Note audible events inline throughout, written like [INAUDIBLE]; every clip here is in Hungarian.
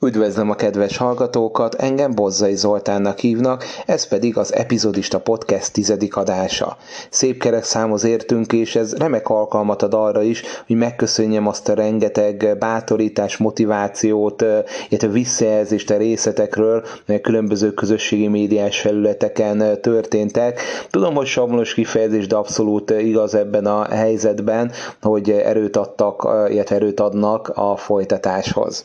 Üdvözlöm a kedves hallgatókat, engem Bozzai Zoltánnak hívnak, ez pedig az Epizodista Podcast tizedik adása. Szép kerek számhoz értünk, és ez remek alkalmat ad arra is, hogy megköszönjem azt a rengeteg bátorítás, motivációt, illetve visszajelzést a részletekről, melyek különböző közösségi médiás felületeken történtek. Tudom, hogy sablonos kifejezés, de abszolút igaz ebben a helyzetben, hogy erőt adtak, illetve erőt adnak a folytatáshoz.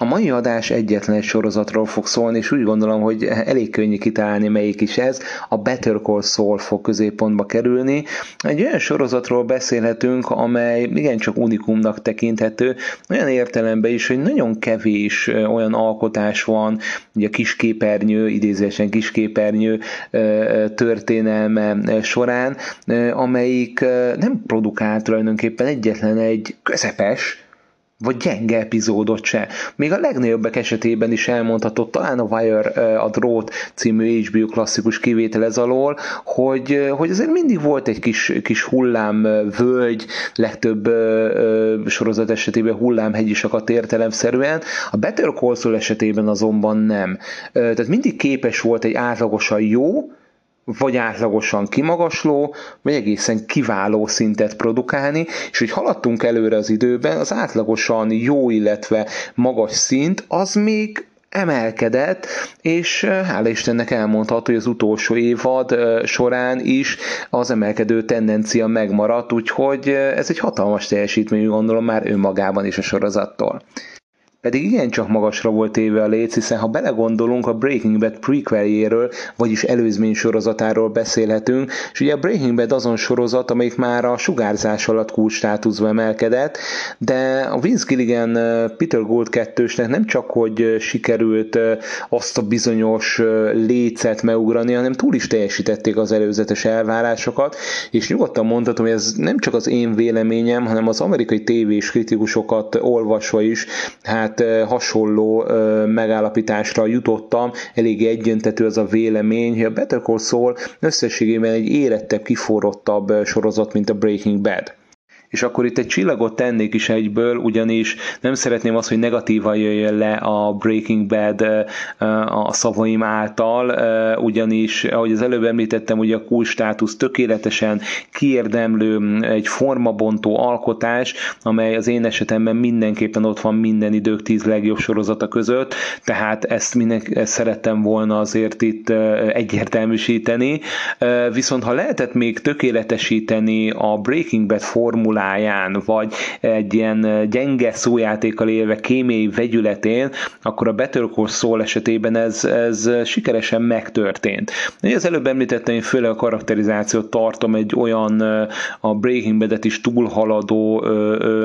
A mai adás egyetlen egy sorozatról fog szólni, és úgy gondolom, hogy elég könnyű kitalálni, melyik is ez. A Better Call Saul fog középpontba kerülni. Egy olyan sorozatról beszélhetünk, amely igencsak unikumnak tekinthető, olyan értelemben is, hogy nagyon kevés olyan alkotás van, ugye a kisképernyő, idézésen kisképernyő történelme során, amelyik nem produkált tulajdonképpen egyetlen egy közepes, vagy gyenge epizódot se. Még a legnagyobbak esetében is elmondhatott, talán a Wire a Drót című HBO klasszikus kivétel ez alól, hogy, hogy azért mindig volt egy kis, kis hullám völgy, legtöbb sorozat esetében hullámhegy is akadt értelemszerűen, a Better Call Saul esetében azonban nem. Tehát mindig képes volt egy átlagosan jó, vagy átlagosan kimagasló, vagy egészen kiváló szintet produkálni, és hogy haladtunk előre az időben, az átlagosan jó, illetve magas szint, az még emelkedett, és hála Istennek elmondható, hogy az utolsó évad során is az emelkedő tendencia megmaradt, úgyhogy ez egy hatalmas teljesítmény, gondolom már önmagában is a sorozattól. Pedig igencsak magasra volt éve a léc, hiszen ha belegondolunk, a Breaking Bad prequeljéről, vagyis előzmény sorozatáról beszélhetünk, és ugye a Breaking Bad azon sorozat, amelyik már a sugárzás alatt kulcs státuszba emelkedett, de a Vince Gilligan Peter Gold kettősnek nem csak, hogy sikerült azt a bizonyos lécet megugrani, hanem túl is teljesítették az előzetes elvárásokat, és nyugodtan mondhatom, hogy ez nem csak az én véleményem, hanem az amerikai tévés kritikusokat olvasva is, hát hát hasonló megállapításra jutottam, elég egyöntető az a vélemény, hogy a Better Call Saul összességében egy érettebb, kiforrottabb sorozat, mint a Breaking Bad. És akkor itt egy csillagot tennék is egyből, ugyanis nem szeretném azt, hogy negatívan jöjjön le a Breaking Bad a szavaim által, ugyanis, ahogy az előbb említettem, ugye a cool státusz tökéletesen kiérdemlő, egy formabontó alkotás, amely az én esetemben mindenképpen ott van minden idők tíz legjobb sorozata között, tehát ezt, minden, ezt szerettem volna azért itt egyértelműsíteni. Viszont ha lehetett még tökéletesíteni a Breaking Bad formulát, formuláján, vagy egy ilyen gyenge szójátékkal élve kémiai vegyületén, akkor a Better Call esetében ez, ez sikeresen megtörtént. Az előbb említettem, hogy főleg a karakterizációt tartom egy olyan a Breaking Bad-et is túlhaladó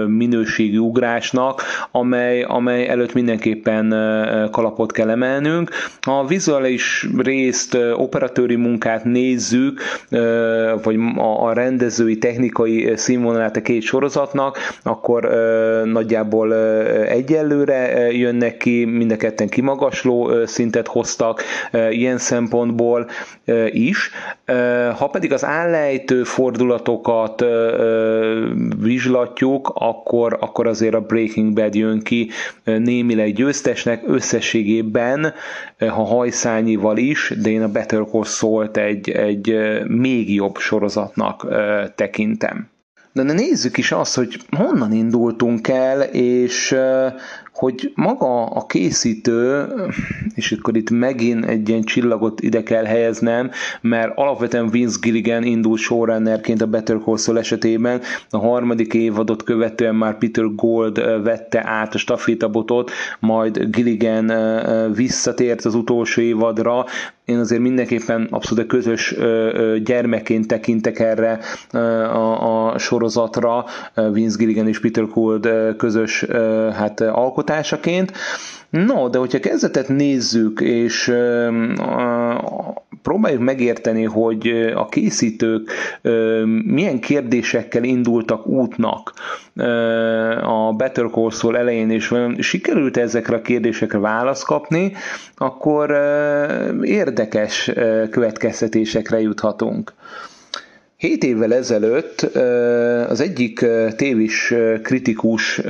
minőségi ugrásnak, amely, amely előtt mindenképpen kalapot kell emelnünk. A vizuális részt, operatőri munkát nézzük, vagy a rendezői technikai színvonalát két sorozatnak, akkor nagyjából egyelőre jönnek ki, mind a ketten kimagasló szintet hoztak ilyen szempontból is. Ha pedig az állejtő fordulatokat vizslatjuk, akkor, akkor azért a Breaking Bad jön ki némileg győztesnek összességében, ha hajszányival is, de én a Better Call Saul-t egy, egy még jobb sorozatnak tekintem. De nézzük is azt, hogy honnan indultunk el, és hogy maga a készítő, és akkor itt megint egy ilyen csillagot ide kell helyeznem, mert alapvetően Vince Gilligan indult showrunnerként a Better Call Saul esetében, a harmadik évadot követően már Peter Gold vette át a stafétabotot, majd Gilligan visszatért az utolsó évadra, én azért mindenképpen abszolút közös gyermekként tekintek erre a, a sorozatra, Vince Gilligan és Peter Gould közös hát alkotásaként. No, de hogyha kezdetet nézzük, és próbáljuk megérteni, hogy a készítők milyen kérdésekkel indultak útnak a Better Call Saul elején, és sikerült ezekre a kérdésekre választ kapni, akkor érdekes következtetésekre juthatunk. Hét évvel ezelőtt az egyik tévis kritikus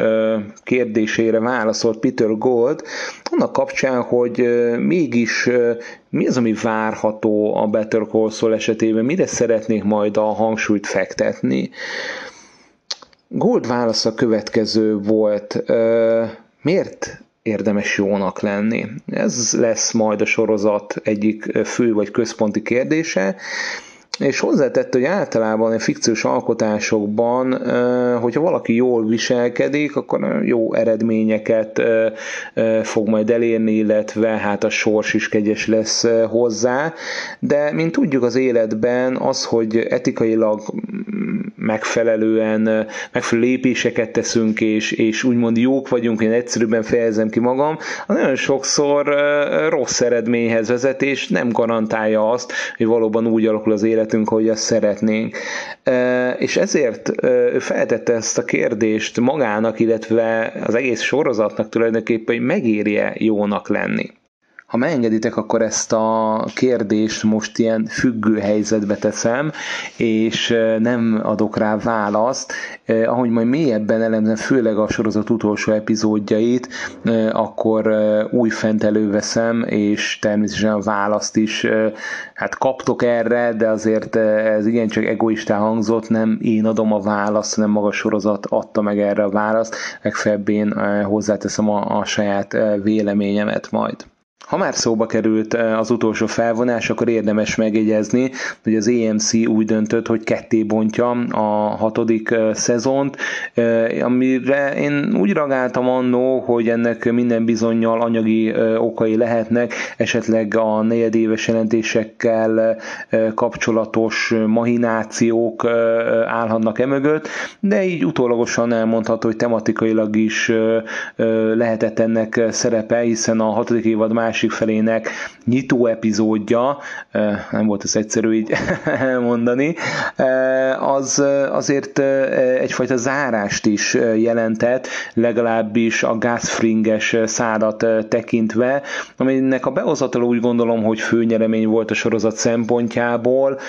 kérdésére válaszolt Peter Gold, annak kapcsán, hogy mégis mi az, ami várható a Better Call Saul esetében, mire szeretnék majd a hangsúlyt fektetni. Gold válasza következő volt, miért érdemes jónak lenni? Ez lesz majd a sorozat egyik fő vagy központi kérdése, és hozzátette, hogy általában a fikciós alkotásokban, hogyha valaki jól viselkedik, akkor jó eredményeket fog majd elérni, illetve hát a sors is kegyes lesz hozzá, de mint tudjuk az életben az, hogy etikailag megfelelően megfelelő lépéseket teszünk, és, és úgymond jók vagyunk, én egyszerűbben fejezem ki magam, az nagyon sokszor rossz eredményhez vezet, és nem garantálja azt, hogy valóban úgy alakul az életünk, ahogy azt szeretnénk. És ezért ő feltette ezt a kérdést magának, illetve az egész sorozatnak tulajdonképpen, hogy megérje jónak lenni. Ha megengeditek, akkor ezt a kérdést most ilyen függő helyzetbe teszem, és nem adok rá választ. Ahogy majd mélyebben elemzem, főleg a sorozat utolsó epizódjait, akkor újfent előveszem, és természetesen a választ is hát kaptok erre, de azért ez igencsak egoistán hangzott, nem én adom a választ, hanem maga a sorozat adta meg erre a választ, legfeljebb én hozzáteszem a, a saját véleményemet majd. Ha már szóba került eh, az utolsó felvonás, akkor érdemes megjegyezni, hogy az EMC úgy döntött, hogy ketté bontja a hatodik eh, szezont, eh, amire én úgy ragáltam annó, hogy ennek minden bizonyal anyagi okai lehetnek, esetleg a negyedéves jelentésekkel kapcsolatos mahinációk állhatnak emögött, de így utólagosan elmondható, hogy tematikailag is lehetett ennek szerepe, hiszen a hatodik évad más másik felének nyitó epizódja, nem volt ez egyszerű így [LAUGHS] elmondani, az azért egyfajta zárást is jelentett, legalábbis a gázfringes szádat tekintve, aminek a behozatala úgy gondolom, hogy főnyeremény volt a sorozat szempontjából.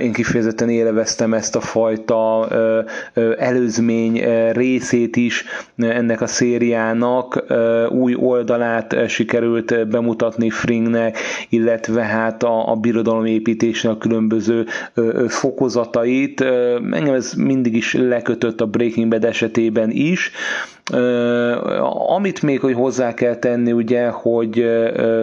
Én kifejezetten élveztem ezt a fajta előzmény részét is ennek a szériának, új oldalát sikerült bemutatni, bemutatni Fringnek, illetve hát a, a birodalomépítésnek a különböző ö, fokozatait. Engem ez mindig is lekötött a Breaking Bad esetében is. Amit még hogy hozzá kell tenni, ugye, hogy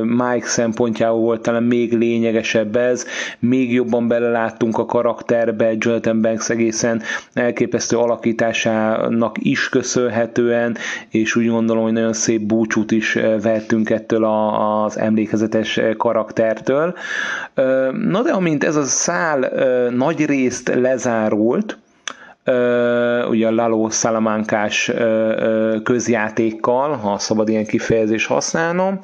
Mike szempontjából volt talán még lényegesebb ez, még jobban beleláttunk a karakterbe, Jonathan Banks egészen elképesztő alakításának is köszönhetően, és úgy gondolom, hogy nagyon szép búcsút is vettünk ettől az emlékezetes karaktertől. Na de amint ez a szál nagy részt lezárult, ugye a Lalo Salamankás közjátékkal, ha szabad ilyen kifejezés használnom,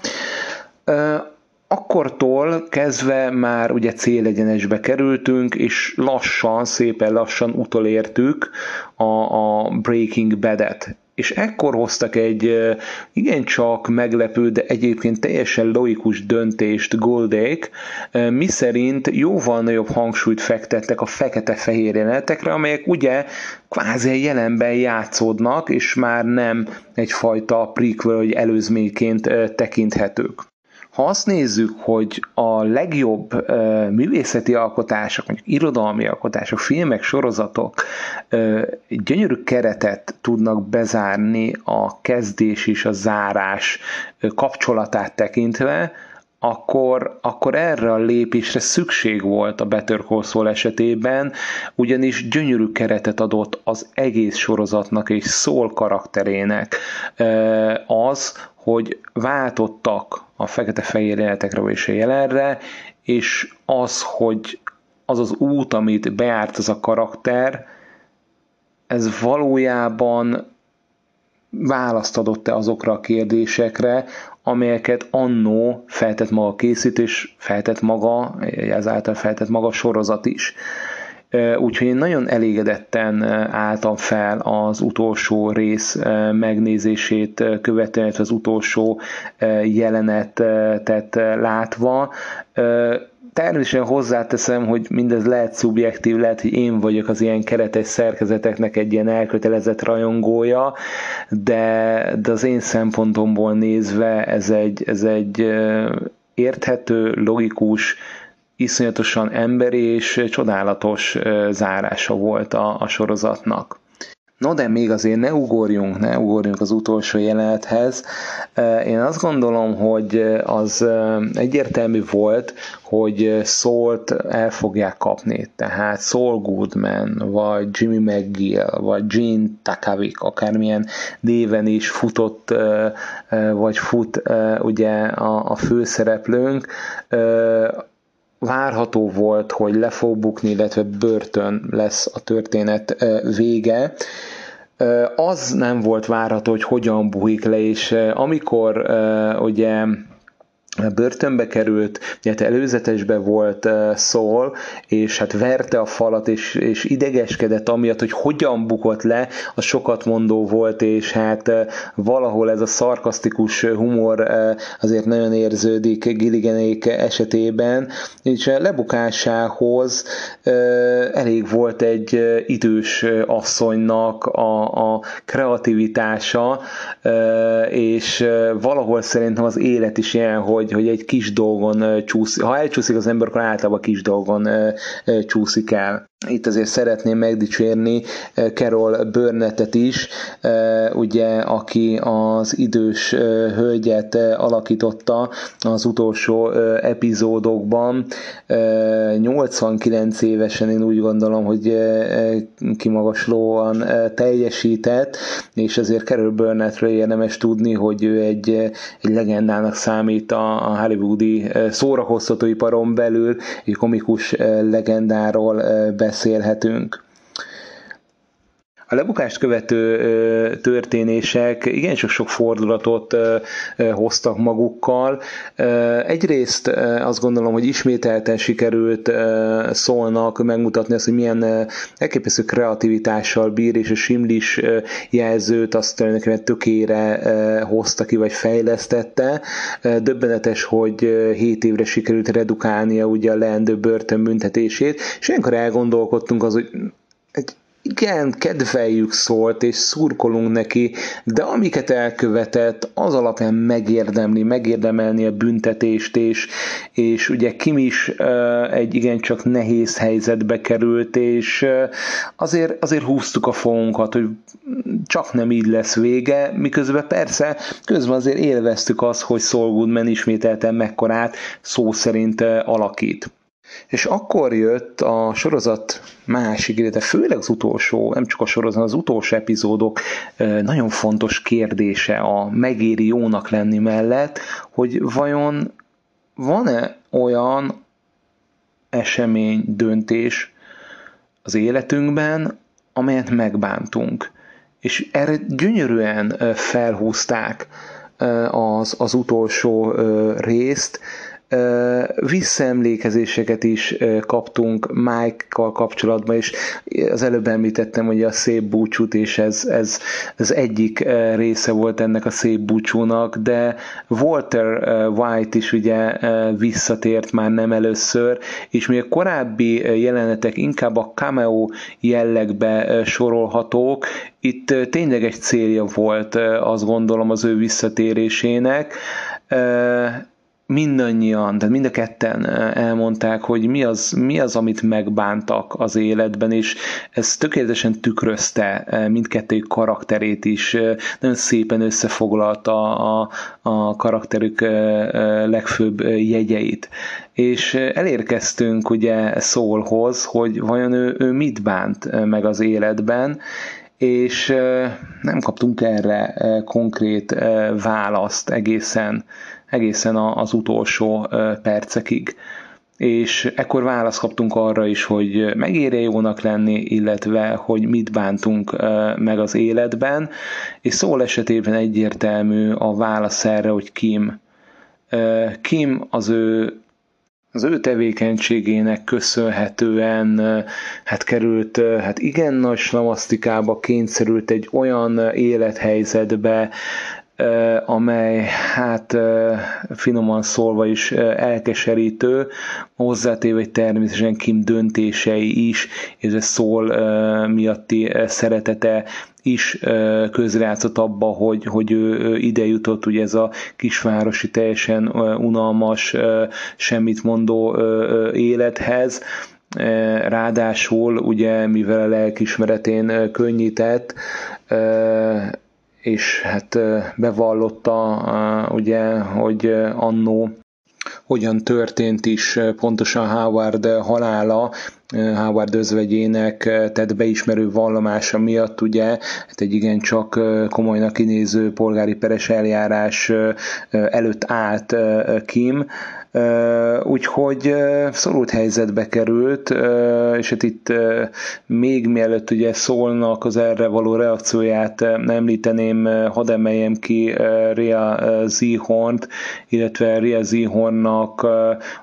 akkortól kezdve már ugye célegyenesbe kerültünk, és lassan, szépen lassan utolértük a, a Breaking Bad-et és ekkor hoztak egy igencsak meglepő, de egyébként teljesen logikus döntést Goldék, mi szerint jóval nagyobb hangsúlyt fektettek a fekete-fehér jelenetekre, amelyek ugye kvázi jelenben játszódnak, és már nem egyfajta prequel vagy előzményként tekinthetők. Ha azt nézzük, hogy a legjobb uh, művészeti alkotások, mondjuk irodalmi alkotások, filmek, sorozatok uh, gyönyörű keretet tudnak bezárni a kezdés és a zárás uh, kapcsolatát tekintve, akkor, akkor erre a lépésre szükség volt a Better Call Saul esetében, ugyanis gyönyörű keretet adott az egész sorozatnak és Saul karakterének. Az, hogy váltottak a fekete-fehér jelenetekre és a jelenre, és az, hogy az az út, amit bejárt az a karakter, ez valójában választ adott-e azokra a kérdésekre, amelyeket annó feltett maga készítés, feltett maga, ezáltal feltett maga a sorozat is. Úgyhogy én nagyon elégedetten álltam fel az utolsó rész megnézését követően, az utolsó jelenetet látva. Természetesen hozzáteszem, hogy mindez lehet szubjektív, lehet, hogy én vagyok az ilyen keretes szerkezeteknek egy ilyen elkötelezett rajongója, de, de az én szempontomból nézve ez egy, ez egy érthető, logikus, iszonyatosan emberi és csodálatos zárása volt a, a sorozatnak. No, de még azért ne ugorjunk, ne ugorjunk az utolsó jelenethez. Én azt gondolom, hogy az egyértelmű volt, hogy Szólt el fogják kapni. Tehát Saul Goodman, vagy Jimmy McGill, vagy Gene Takavik, akármilyen néven is futott, vagy fut ugye a, a főszereplőnk, várható volt, hogy le fog bukni, illetve börtön lesz a történet vége. Az nem volt várható, hogy hogyan bukik le, és amikor ugye börtönbe került, illetve előzetesbe volt szól, és hát verte a falat, és, és idegeskedett amiatt, hogy hogyan bukott le, az sokat mondó volt, és hát valahol ez a szarkasztikus humor azért nagyon érződik Gilliganék esetében, és lebukásához elég volt egy idős asszonynak a, a kreativitása, és valahol szerintem az élet is ilyen, hogy hogy, hogy egy kis dolgon csúszik, ha elcsúszik az ember, akkor általában kis dolgon csúszik el. Itt azért szeretném megdicsérni Carol Burnettet is, ugye, aki az idős hölgyet alakította az utolsó epizódokban. 89 évesen én úgy gondolom, hogy kimagaslóan teljesített, és ezért Carol Burnettről érdemes tudni, hogy ő egy, egy legendának számít a hollywoodi szórakoztatóiparon belül, egy komikus legendáról beszélhetünk. A lebukást követő történések igencsak sok fordulatot hoztak magukkal. Egyrészt azt gondolom, hogy ismételten sikerült szólnak megmutatni azt, hogy milyen elképesztő kreativitással bír, és a simlis jelzőt azt tulajdonképpen tökére hozta ki, vagy fejlesztette. Döbbenetes, hogy 7 évre sikerült redukálnia ugye a leendő börtönbüntetését, és ilyenkor elgondolkodtunk az, hogy egy igen, kedveljük szólt, és szurkolunk neki, de amiket elkövetett, az alapján megérdemli, megérdemelni a büntetést, és, és ugye Kim is uh, egy igencsak nehéz helyzetbe került, és uh, azért, azért húztuk a fogunkat, hogy csak nem így lesz vége, miközben persze közben azért élveztük azt, hogy Saul Goodman ismételten mekkorát szó szerint uh, alakít. És akkor jött a sorozat másik, de főleg az utolsó, nem csak a sorozat, az utolsó epizódok nagyon fontos kérdése a megéri jónak lenni mellett, hogy vajon van-e olyan esemény, döntés az életünkben, amelyet megbántunk. És erre gyönyörűen felhúzták az, az utolsó részt, visszaemlékezéseket is kaptunk Mike-kal kapcsolatban, és az előbb említettem, hogy a szép búcsút, és ez, ez, ez egyik része volt ennek a szép búcsúnak, de Walter White is ugye visszatért már nem először, és még a korábbi jelenetek inkább a cameo jellegbe sorolhatók, itt tényleg egy célja volt, azt gondolom, az ő visszatérésének, mindannyian, tehát mind a ketten elmondták, hogy mi az, mi az, amit megbántak az életben, és ez tökéletesen tükrözte mindkettőjük karakterét is, nagyon szépen összefoglalta a, a karakterük legfőbb jegyeit. És elérkeztünk ugye Szólhoz, hogy vajon ő, ő mit bánt meg az életben, és nem kaptunk erre konkrét választ egészen egészen az utolsó percekig. És ekkor választ kaptunk arra is, hogy megérje jónak lenni, illetve hogy mit bántunk meg az életben, és szól esetében egyértelmű a válasz erre, hogy Kim. Kim az ő az ő tevékenységének köszönhetően hát került, hát igen nagy slamasztikába kényszerült egy olyan élethelyzetbe, amely hát finoman szólva is elkeserítő, hozzátéve, hogy természetesen Kim döntései is, és ez szól miatti szeretete is közrejátszott abba, hogy, hogy ő ide jutott, ugye ez a kisvárosi teljesen unalmas, semmit mondó élethez, ráadásul ugye mivel a lelkismeretén könnyített, és hát bevallotta ugye, hogy annó hogyan történt is pontosan Howard halála, Howard özvegyének tett beismerő vallomása miatt ugye hát egy igencsak komolynak kinéző polgári peres eljárás előtt állt Kim, úgyhogy szorult helyzetbe került, és hát itt még mielőtt ugye szólnak az erre való reakcióját említeném, hadd emeljem ki Ria Zihornt, illetve Ria Zihornnak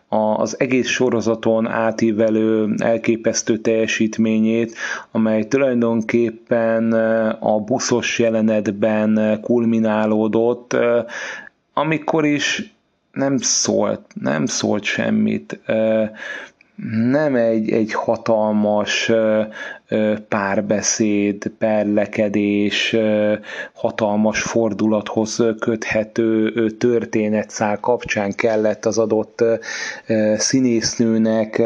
az egész sorozaton átívelő elképesztő teljesítményét, amely tulajdonképpen a buszos jelenetben kulminálódott, amikor is nem szólt, nem szólt semmit, nem egy, egy hatalmas párbeszéd, perlekedés, hatalmas fordulathoz köthető történetszál kapcsán kellett az adott színésznőnek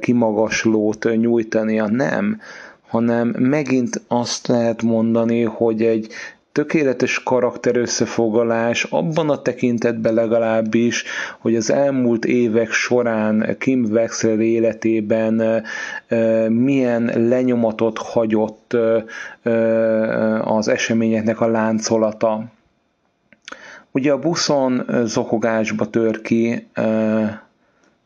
kimagaslót nyújtania, nem, hanem megint azt lehet mondani, hogy egy tökéletes karakter összefoglalás abban a tekintetben legalábbis, hogy az elmúlt évek során Kim Wexler életében milyen lenyomatot hagyott az eseményeknek a láncolata. Ugye a buszon zokogásba tör ki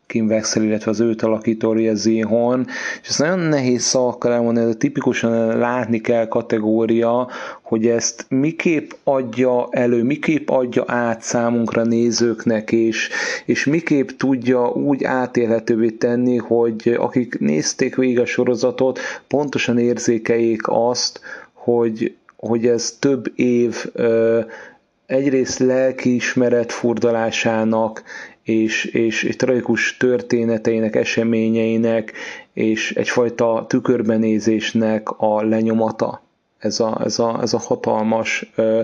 Kim Wexel, illetve az őt alakító Ria Zihon, és ez nagyon nehéz szavakkal elmondani, ez a tipikusan látni kell kategória, hogy ezt miképp adja elő, miképp adja át számunkra nézőknek, és, és miképp tudja úgy átélhetővé tenni, hogy akik nézték végig a sorozatot, pontosan érzékeljék azt, hogy, hogy ez több év egyrészt lelkiismeret furdalásának, és, és, és tragikus történeteinek, eseményeinek, és egyfajta tükörbenézésnek a lenyomata. Ez a, ez a, ez a hatalmas ö,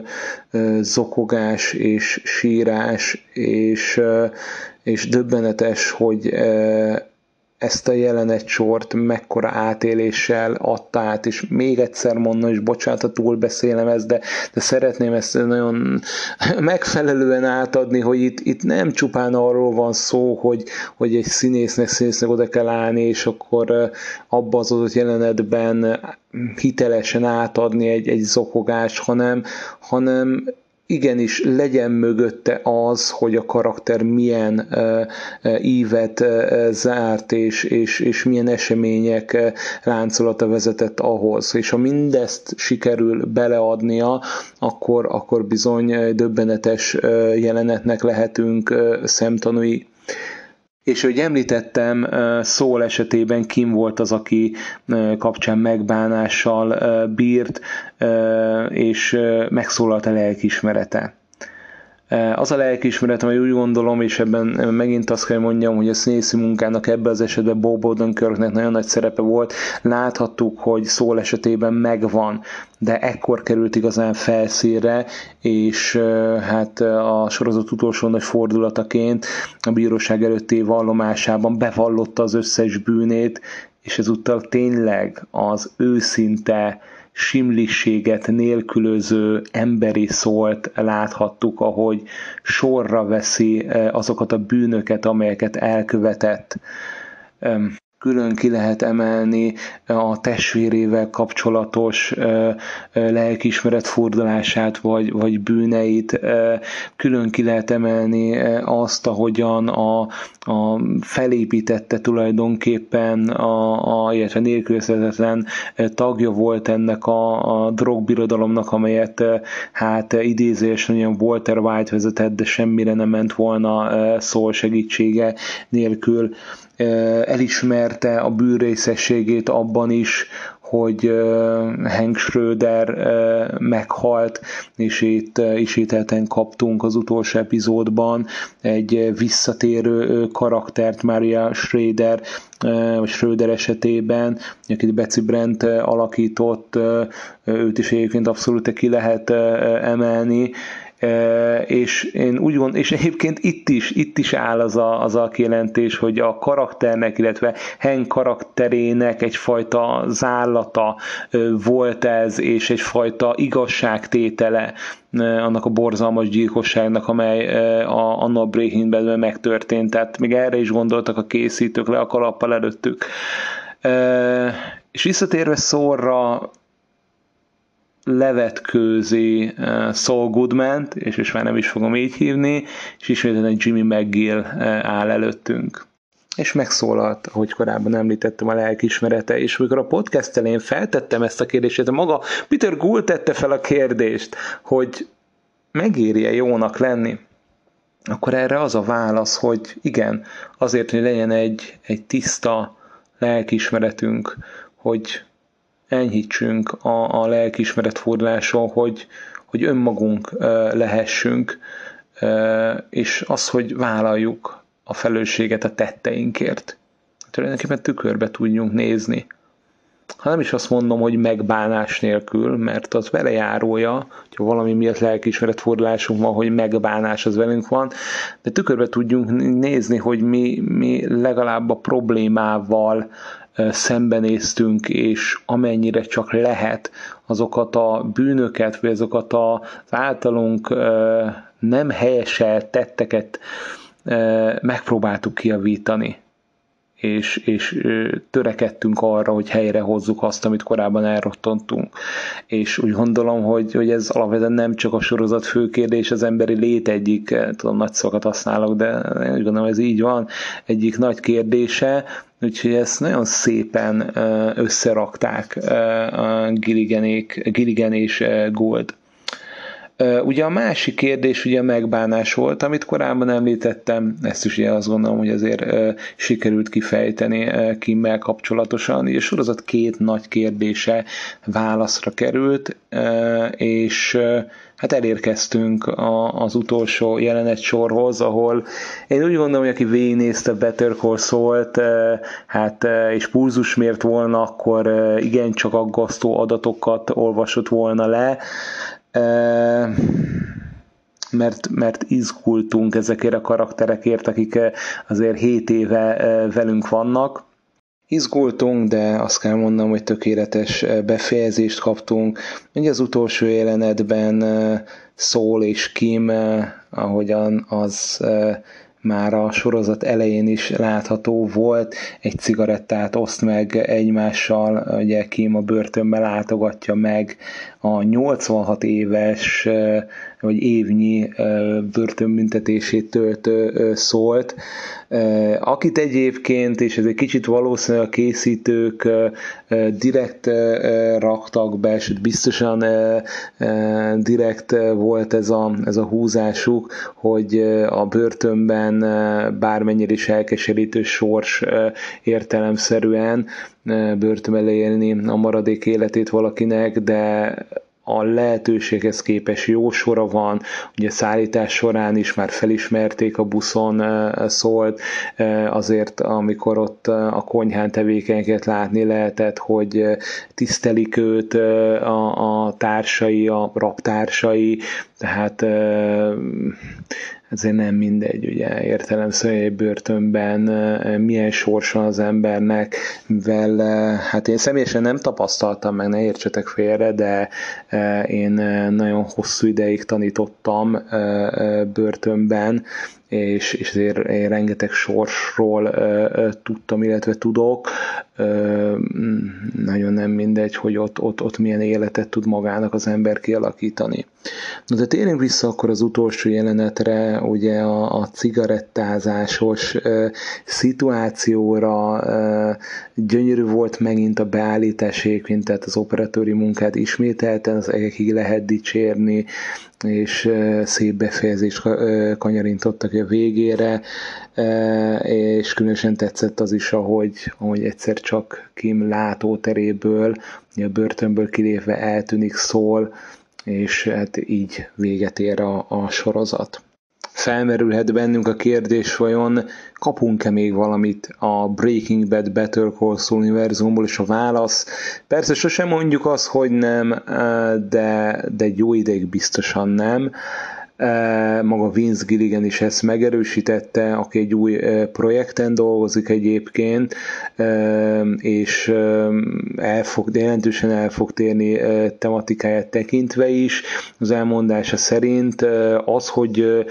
ö, zokogás és sírás, és, ö, és döbbenetes, hogy ö, ezt a jelenet sort mekkora átéléssel adta át, és még egyszer mondom, és bocsánat, túl beszélem ezt, de, de szeretném ezt nagyon [LAUGHS] megfelelően átadni, hogy itt, itt nem csupán arról van szó, hogy, hogy egy színésznek, színésznek oda kell állni, és akkor abba az adott jelenetben hitelesen átadni egy, egy zokogást, hanem, hanem igenis legyen mögötte az, hogy a karakter milyen ívet zárt, és, és, és milyen események láncolata vezetett ahhoz. És ha mindezt sikerül beleadnia, akkor, akkor bizony döbbenetes jelenetnek lehetünk szemtanúi. És hogy említettem, szól esetében Kim volt az, aki kapcsán megbánással bírt, és megszólalt a lelkismerete. Az a lelkiismeret, amely úgy gondolom, és ebben megint azt kell mondjam, hogy a színészi munkának ebben az esetben Bob Odenkirknek nagyon nagy szerepe volt. Láthattuk, hogy szól esetében megvan, de ekkor került igazán felszínre, és hát a sorozat utolsó nagy fordulataként a bíróság előtti vallomásában bevallotta az összes bűnét, és ezúttal tényleg az őszinte, simliséget nélkülöző emberi szólt láthattuk, ahogy sorra veszi eh, azokat a bűnöket, amelyeket elkövetett külön ki lehet emelni a testvérével kapcsolatos lelkismeret fordulását, vagy, vagy bűneit, külön ki lehet emelni azt, ahogyan a, a felépítette tulajdonképpen, a, a, illetve nélkülözhetetlen tagja volt ennek a, a drogbirodalomnak, amelyet hát idézésen olyan Walter White vezetett, de semmire nem ment volna szól segítsége nélkül elismerte a bűrészességét abban is, hogy Hank Schröder meghalt, és itt ismételten kaptunk az utolsó epizódban egy visszatérő karaktert, Maria Schrader, vagy Schröder esetében, akit Betsy Brent alakított, őt is egyébként abszolút ki lehet emelni, és én úgy gond, és egyébként itt is, itt is áll az a, az a kijelentés, hogy a karakternek, illetve Hank karakterének egyfajta zállata volt ez, és egyfajta igazságtétele annak a borzalmas gyilkosságnak, amely a, a Breaking Badben megtörtént. Tehát még erre is gondoltak a készítők le a kalappal előttük. És visszatérve szóra, levetkőzi uh, Saul goodman és, és már nem is fogom így hívni, és ismételten Jimmy McGill uh, áll előttünk. És megszólalt, ahogy korábban említettem, a lelkismerete, és amikor a podcast elén feltettem ezt a kérdést, maga Peter Gould tette fel a kérdést, hogy megéri-e jónak lenni, akkor erre az a válasz, hogy igen, azért, hogy legyen egy, egy tiszta lelkismeretünk, hogy enyhítsünk a, a lelkiismeret forduláson, hogy, hogy önmagunk lehessünk, és az, hogy vállaljuk a felelősséget a tetteinkért. Tulajdonképpen tükörbe tudjunk nézni. Ha nem is azt mondom, hogy megbánás nélkül, mert az velejárója, hogyha valami miatt lelkiismeret fordulásunk van, hogy megbánás az velünk van, de tükörbe tudjunk nézni, hogy mi, mi legalább a problémával szembenéztünk, és amennyire csak lehet azokat a bűnöket, vagy azokat az általunk nem helyesel tetteket megpróbáltuk kiavítani és, és törekedtünk arra, hogy helyre hozzuk azt, amit korábban elrottantunk. És úgy gondolom, hogy, hogy ez alapvetően nem csak a sorozat fő kérdés, az emberi lét egyik, eh, tudom, nagy szokat használok, de úgy gondolom, ez így van, egyik nagy kérdése, úgyhogy ezt nagyon szépen eh, összerakták eh, a Gilligan és Gold. Ugye a másik kérdés ugye a megbánás volt, amit korábban említettem, ezt is ugye azt gondolom, hogy azért sikerült kifejteni Kimmel kapcsolatosan. Ugye a sorozat két nagy kérdése válaszra került, és hát elérkeztünk az utolsó jelenet sorhoz, ahol én úgy gondolom, hogy aki végignézte Better Call szólt, hát és pulzusmért volna, akkor igencsak aggasztó adatokat olvasott volna le, mert, mert izgultunk ezekért a karakterekért, akik azért 7 éve velünk vannak. Izgultunk, de azt kell mondanom, hogy tökéletes befejezést kaptunk. Ugye az utolsó jelenetben Szól és Kim, ahogyan az már a sorozat elején is látható volt, egy cigarettát oszt meg egymással, ugye Kim a börtönbe látogatja meg a 86 éves vagy évnyi börtönbüntetését töltő szólt, akit egyébként, és ez egy kicsit valószínűleg a készítők direkt raktak be, sőt biztosan direkt volt ez a, ez a húzásuk, hogy a börtönben bármennyire is elkeserítő sors értelemszerűen börtönbe élni a maradék életét valakinek, de a lehetőséghez képes jó sora van, ugye szállítás során is már felismerték a buszon szólt, azért amikor ott a konyhán tevékenyeket látni lehetett, hogy tisztelik őt a, a társai, a raptársai, tehát ezért nem mindegy, ugye értelemszerűen egy börtönben milyen sorsa az embernek, mivel hát én személyesen nem tapasztaltam meg, ne értsetek félre, de én nagyon hosszú ideig tanítottam börtönben, és, és azért rengeteg sorsról ö, tudtam, illetve tudok. Ö, nagyon nem mindegy, hogy ott, ott, ott milyen életet tud magának az ember kialakítani. Na de térjünk vissza akkor az utolsó jelenetre, ugye a, a cigarettázásos uh, szituációra uh, gyönyörű volt megint a beállítás tehát az operatőri munkát ismételten az egekig lehet dicsérni, és szép befejezést kanyarintottak a végére, és különösen tetszett az is, ahogy, ahogy egyszer csak Kim látóteréből, a börtönből kilépve eltűnik szól, és hát így véget ér a, a sorozat. Felmerülhet bennünk a kérdés, vajon kapunk-e még valamit a Breaking Bad Better Call Saul univerzumból, és a válasz? Persze sosem mondjuk azt, hogy nem, de, de egy jó ideig biztosan nem maga Vince Gilligan is ezt megerősítette, aki egy új projekten dolgozik egyébként, és el fog, jelentősen el fog térni tematikáját tekintve is. Az elmondása szerint az, hogy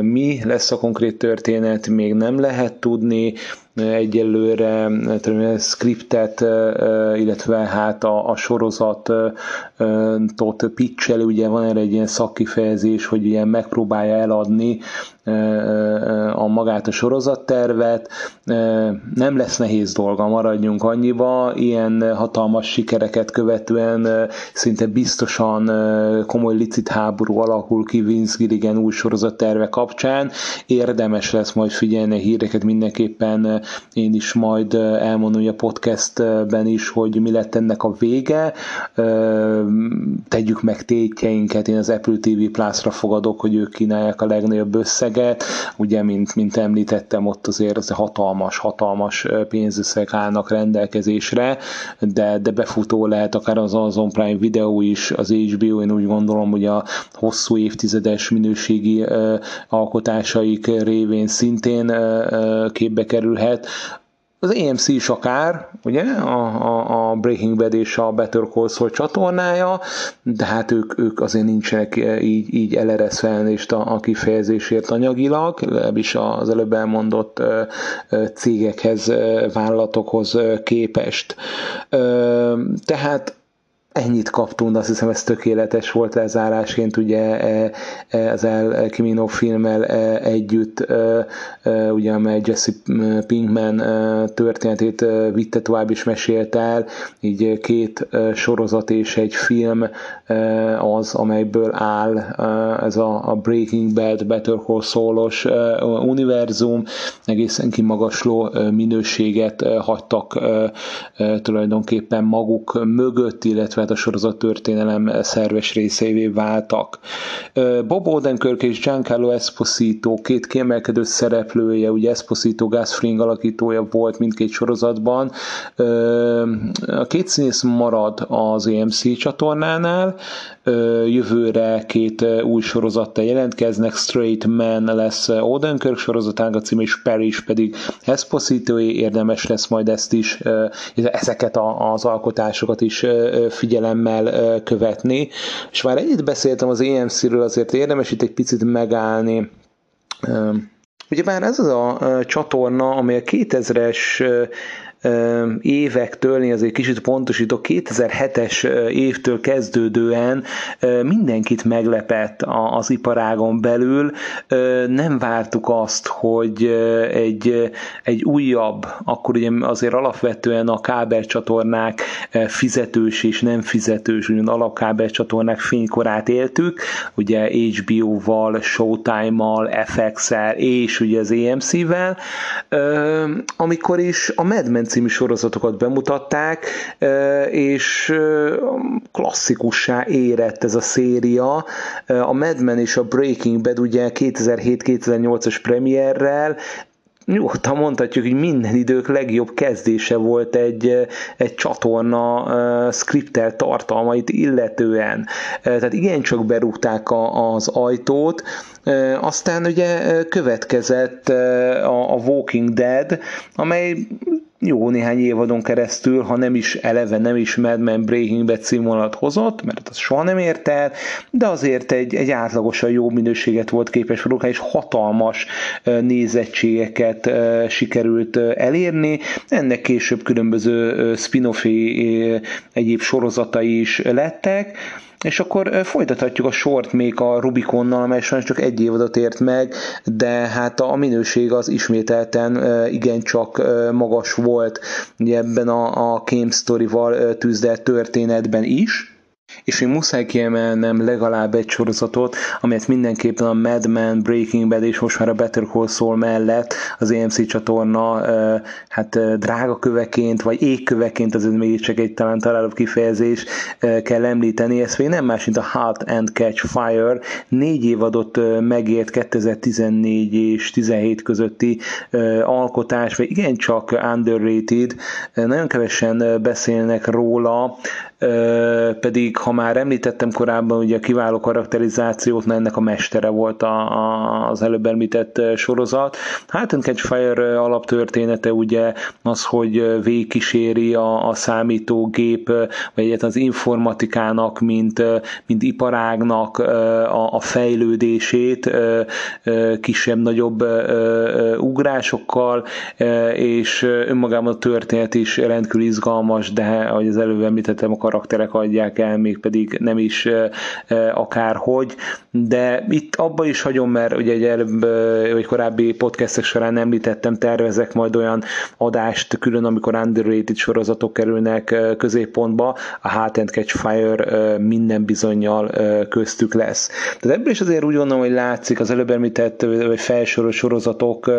mi lesz a konkrét történet, még nem lehet tudni, egyelőre scriptet, illetve hát a, a sorozatot pitchel, ugye van erre egy ilyen szakkifejezés, hogy ilyen megpróbálja eladni a magát a sorozattervet. Nem lesz nehéz dolga, maradjunk annyiba. Ilyen hatalmas sikereket követően szinte biztosan komoly licit háború alakul ki Vince Gilligan új sorozatterve kapcsán. Érdemes lesz majd figyelni a híreket mindenképpen. Én is majd elmondom a podcastben is, hogy mi lett ennek a vége. Tegyük meg tétjeinket. Én az Apple TV Plus-ra fogadok, hogy ők kínálják a legnagyobb összeget ugye, mint, mint említettem, ott azért az hatalmas, hatalmas pénzösszeg állnak rendelkezésre, de, de befutó lehet akár az Amazon Prime videó is, az HBO, én úgy gondolom, hogy a hosszú évtizedes minőségi alkotásaik révén szintén képbe kerülhet, az AMC is akár, ugye, a, a, a Breaking Bad és a Better Call Saul csatornája, de hát ők, ők azért nincsenek így, így elereszve elnézést a, a kifejezésért anyagilag, legalábbis az előbb elmondott cégekhez, vállalatokhoz képest. Tehát ennyit kaptunk, azt hiszem ez tökéletes volt lezárásként, ugye e, e, az El Kimino filmmel e, együtt, ugye amely Jesse Pinkman történetét vitte tovább is mesélt el, így két sorozat és egy film az, amelyből áll ez a Breaking Bad, Better Call Saul-os univerzum, egészen kimagasló minőséget hagytak tulajdonképpen maguk mögött, illetve illetve a sorozat történelem szerves részeivé váltak. Bob Odenkirk és Giancarlo Esposito két kiemelkedő szereplője, ugye Esposito Gus Fring alakítója volt mindkét sorozatban. A két színész marad az AMC csatornánál, jövőre két új sorozattal jelentkeznek, Straight Man lesz Odenkirk sorozatának a cím, és Paris pedig esposito érdemes lesz majd ezt is, ezeket az alkotásokat is figyelemmel követni. És már ennyit beszéltem az EMC-ről, azért érdemes itt egy picit megállni. Ugye már ez az a csatorna, amely a 2000-es évektől, én azért kicsit pontosítok, 2007-es évtől kezdődően mindenkit meglepett az iparágon belül. Nem vártuk azt, hogy egy, egy újabb, akkor ugye azért alapvetően a kábelcsatornák fizetős és nem fizetős, úgymond alapkábelcsatornák fénykorát éltük, ugye HBO-val, Showtime-mal, FX-el és ugye az AMC-vel, amikor is a Mad Men című sorozatokat bemutatták, és klasszikussá érett ez a széria. A Mad Men és a Breaking Bad ugye 2007-2008-as premierrel nyugodtan mondhatjuk, hogy minden idők legjobb kezdése volt egy, egy csatorna uh, skriptel tartalmait illetően. Uh, tehát igencsak berúgták a, az ajtót, uh, aztán ugye következett a, a Walking Dead, amely jó néhány évadon keresztül, ha nem is eleve, nem is Mad Men Breaking Bad címvonalat hozott, mert az soha nem ért el, de azért egy, egy átlagosan jó minőséget volt képes produkálni, és hatalmas nézettségeket sikerült elérni. Ennek később különböző spin-offi egyéb sorozatai is lettek, És akkor folytathatjuk a sort még a Rubiconnal, amely sajnos csak egy évadot ért meg, de hát a minőség az ismételten igencsak magas volt ugye ebben a, a Game Story-val tűzdelt történetben is és én muszáj kiemelnem legalább egy sorozatot, amelyet mindenképpen a Mad Men, Breaking Bad és most már a Better Call Saul mellett az AMC csatorna hát drága köveként, vagy égköveként, az még csak egy talán találóbb kifejezés kell említeni, ez még nem más, mint a Hot and Catch Fire, négy évadot megért 2014 és 17 közötti alkotás, vagy igencsak underrated, nagyon kevesen beszélnek róla, pedig ha már említettem korábban, ugye a kiváló karakterizációt, na ennek a mestere volt a, a, az előbb említett sorozat. Hát Catch Fire alaptörténete ugye az, hogy végkíséri a, a számítógép, vagy egyet az informatikának, mint, mint iparágnak a, a fejlődését kisebb-nagyobb ugrásokkal, és önmagában a történet is rendkívül izgalmas, de ahogy az előbb említettem, a karakterek adják el, még pedig nem is akárhogy, de itt abba is hagyom, mert ugye egy előbb, vagy korábbi podcastek során említettem, tervezek majd olyan adást külön, amikor underrated sorozatok kerülnek középpontba, a Hot and Catch Fire minden bizonyal köztük lesz. Tehát ebből is azért úgy gondolom, hogy látszik az előbb említett, vagy felsorolt sorozatok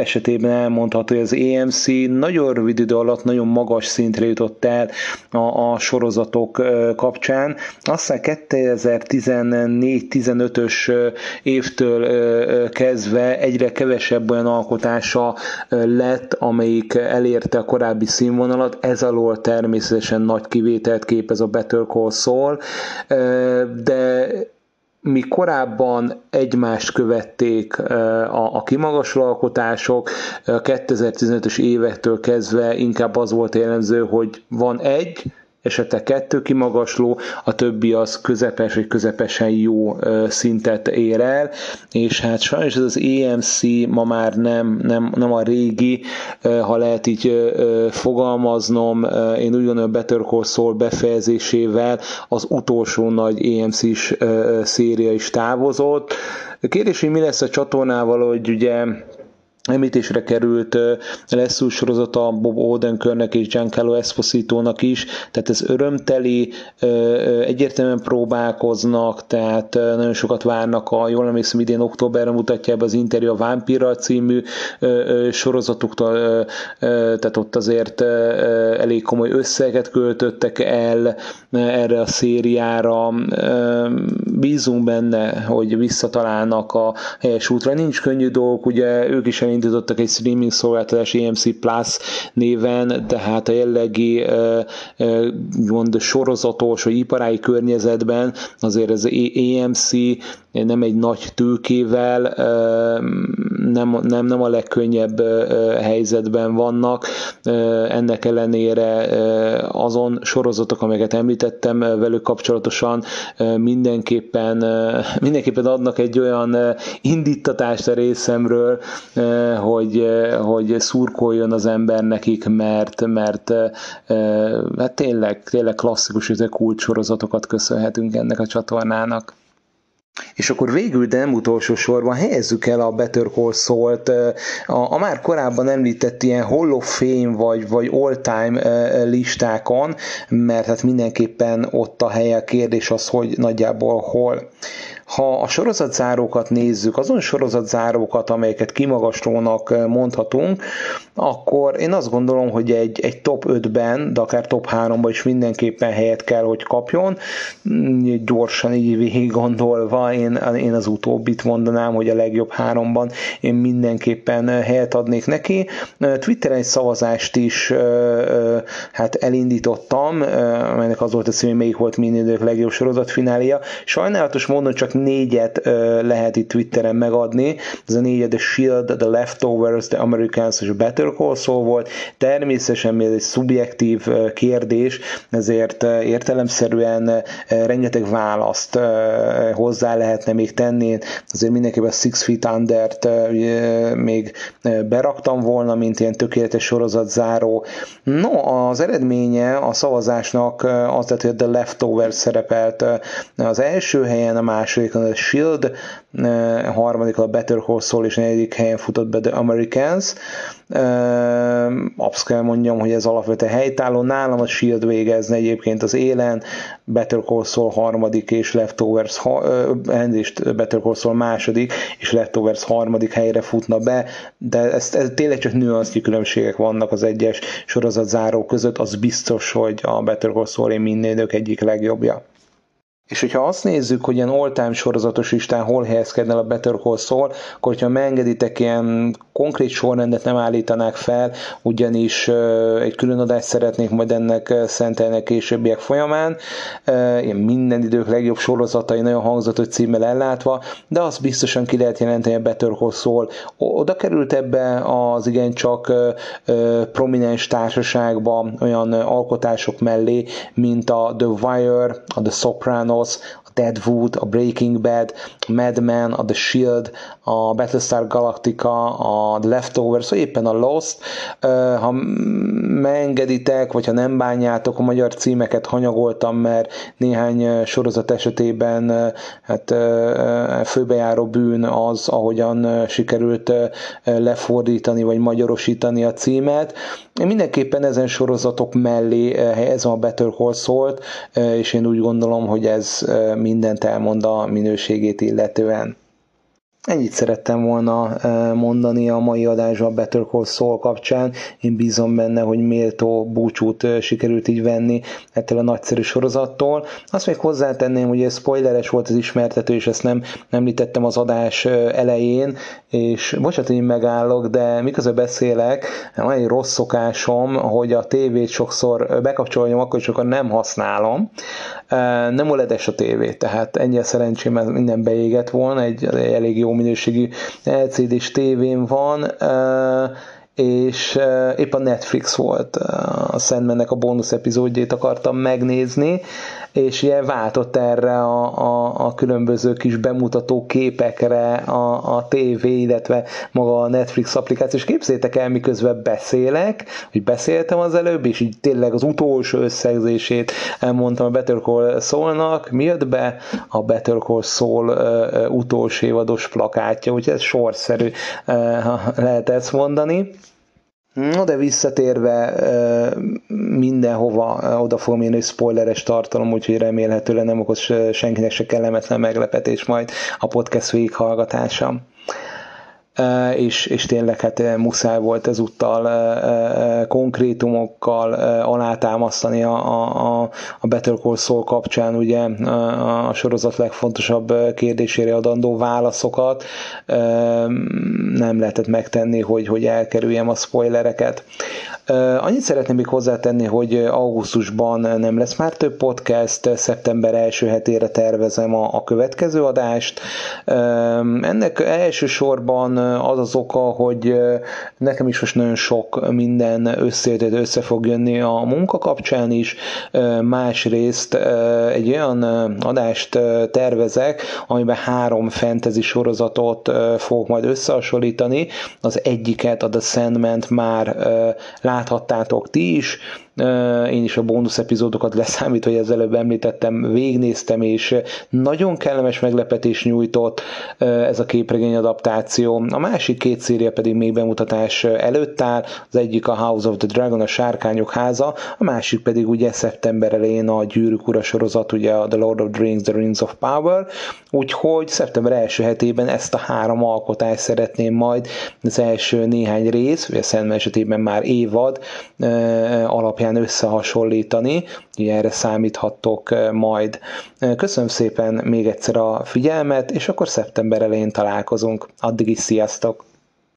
esetében elmondható, hogy az EMC nagyon rövid idő alatt nagyon magas szintre jutott el a, a sorozatok kapcsán. Aztán 2014-15-ös évtől kezdve egyre kevesebb olyan alkotása lett, amelyik elérte a korábbi színvonalat, ez alól természetesen nagy kivételt képez a Better Call Saul, de mi korábban egymást követték a, a kimagasló alkotások, a 2015-ös évektől kezdve inkább az volt jellemző, hogy van egy, esetleg kettő kimagasló, a többi az közepes vagy közepesen jó szintet ér el, és hát sajnos ez az EMC ma már nem, nem, nem a régi, ha lehet így fogalmaznom, én úgy gondolom Better Call Saul befejezésével az utolsó nagy EMC-s széria is távozott. A kérdés, hogy mi lesz a csatornával, hogy ugye említésre került Leszú sorozata Bob Odenkirknek és Giancarlo Esposito-nak is, tehát ez örömteli, egyértelműen próbálkoznak, tehát nagyon sokat várnak a, jól emlékszem, idén októberre mutatja be az interjú a Vampira című sorozatuktól, tehát ott azért elég komoly összeget költöttek el erre a szériára. Bízunk benne, hogy visszatalálnak a helyes útra. Nincs könnyű dolgok, ugye ők is elindítottak egy streaming szolgáltatás EMC Plus néven, de hát a jellegi mond, sorozatos vagy iparági környezetben azért az EMC nem egy nagy tőkével, nem, nem, nem a legkönnyebb helyzetben vannak, ennek ellenére azon sorozatok, amelyeket említettem velük kapcsolatosan mindenképpen, mindenképpen adnak egy olyan indítatást a részemről, hogy, hogy szurkoljon az ember nekik, mert, mert hát tényleg, tényleg klasszikus, kulcsorozatokat köszönhetünk ennek a csatornának. És akkor végül, de nem utolsó sorban helyezzük el a Better Call Saul-t a, a már korábban említett ilyen Hall of Fame vagy, vagy all-time listákon, mert hát mindenképpen ott a helye a kérdés az, hogy nagyjából hol. Ha a sorozatzárókat nézzük, azon sorozatzárókat, amelyeket kimagaslónak eh, mondhatunk, akkor én azt gondolom, hogy egy, egy top 5-ben, de akár top 3-ban is mindenképpen helyet kell, hogy kapjon. Mm, gyorsan így végig gondolva, én, én az utóbbit mondanám, hogy a legjobb háromban én mindenképpen eh, helyet adnék neki. Eh, Twitteren egy szavazást is hát elindítottam, amelynek az volt a cím, hogy melyik volt minden idők legjobb sorozatfinália. Sajnálatos módon csak négyet lehet itt Twitteren megadni. Ez a négyet The Shield, The Leftovers, The Americans és a Better Call Saul volt. Természetesen ez egy szubjektív kérdés, ezért értelemszerűen rengeteg választ hozzá lehetne még tenni. Azért mindenképpen a Six Feet Under-t még beraktam volna, mint ilyen tökéletes sorozatzáró. No, az eredménye a szavazásnak az lett, hogy The Leftovers szerepelt az első helyen, a másodikon a Shield, a harmadik a Better Call Saul, és negyedik helyen futott be The Americans. Azt kell mondjam, hogy ez alapvetően helytálló. Nálam a Shield végezne egyébként az élen, Better Call Saul harmadik és Leftovers, elnézést Better Call Saul második és Leftovers harmadik helyre futna be, de ez, ez tényleg csak nüansznyi különbségek vannak az egyes sorozatzáró között, az biztos, hogy a Better Call Saul én minden egyik legjobbja. És hogyha azt nézzük, hogy ilyen all-time sorozatos listán hol helyezkedne a Better Call Saul, akkor hogyha megengeditek, ilyen konkrét sorrendet nem állítanák fel, ugyanis egy külön adást szeretnék majd ennek szentelni későbbiek folyamán, ilyen minden idők legjobb sorozatai nagyon hangzatos címmel ellátva, de azt biztosan ki lehet jelenteni a Better Call Saul. Oda került ebbe az igencsak prominens társaságba olyan alkotások mellé, mint a The Wire, a The Sopranos, Deadwood, a Breaking Bad, a Mad Men, a The Shield, a Battlestar Galactica, a The Leftovers, vagy éppen a Lost. Ha megengeditek, vagy ha nem bánjátok, a magyar címeket hanyagoltam, mert néhány sorozat esetében hát főbejáró bűn az, ahogyan sikerült lefordítani, vagy magyarosítani a címet. Én mindenképpen ezen sorozatok mellé helyezem a Better Call Saul-t, és én úgy gondolom, hogy ez mindent elmond a minőségét illetően. Ennyit szerettem volna mondani a mai adásban Better Call Saul kapcsán. Én bízom benne, hogy méltó búcsút sikerült így venni ettől a nagyszerű sorozattól. Azt még hozzátenném, hogy ez spoileres volt az ismertető, és ezt nem említettem az adás elején, és bocsánat, hogy megállok, de miközben beszélek, van egy rossz szokásom, hogy a tévét sokszor bekapcsolom, akkor sokkal nem használom. Nem OLED-es a tévé, tehát ennyi a szerencsém, mert minden beégett volna, egy, elég jó minőségű LCD-s tévén van, és épp a Netflix volt a Sandmannek a bónusz epizódjét akartam megnézni, és ilyen váltott erre a, a, a különböző kis bemutató képekre a, a TV, illetve maga a Netflix applikáció, és képzétek el, miközben beszélek, hogy beszéltem az előbb, és így tényleg az utolsó összegzését elmondtam a Better Call Saul-nak, mi jött be? A Better Call Saul utolsó évados plakátja, úgyhogy ez sorszerű, ha lehet ezt mondani. No, de visszatérve mindenhova oda fogom én, hogy spoileres tartalom, úgyhogy remélhetőleg nem okoz senkinek se kellemetlen meglepetés majd a podcast végighallgatása és, és tényleg hát muszáj volt ezúttal konkrétumokkal alátámasztani a, a, a Better Call Saul kapcsán ugye a sorozat legfontosabb kérdésére adandó válaszokat. Nem lehetett megtenni, hogy, hogy elkerüljem a spoilereket. Annyit szeretném még hozzátenni, hogy augusztusban nem lesz már több podcast, szeptember első hetére tervezem a, a következő adást. Ennek elsősorban az az oka, hogy nekem is most nagyon sok minden összejöttet össze fog jönni a munka kapcsán is. Másrészt egy olyan adást tervezek, amiben három fantasy sorozatot fogok majd összehasonlítani. Az egyiket, a The Sandman már láthattátok ti is, én is a bónusz epizódokat leszámítva, hogy ezzel előbb említettem, végnéztem, és nagyon kellemes meglepetés nyújtott ez a képregény adaptáció. A másik két széria pedig még bemutatás előtt áll, az egyik a House of the Dragon, a Sárkányok háza, a másik pedig ugye szeptember elején a Gyűrűk ura sorozat, ugye a The Lord of the Rings, The Rings of Power, úgyhogy szeptember első hetében ezt a három alkotást szeretném majd az első néhány rész, vagy a esetében már évad alapján alapján összehasonlítani, ugye erre számíthattok majd. Köszönöm szépen még egyszer a figyelmet, és akkor szeptember elején találkozunk. Addig is sziasztok!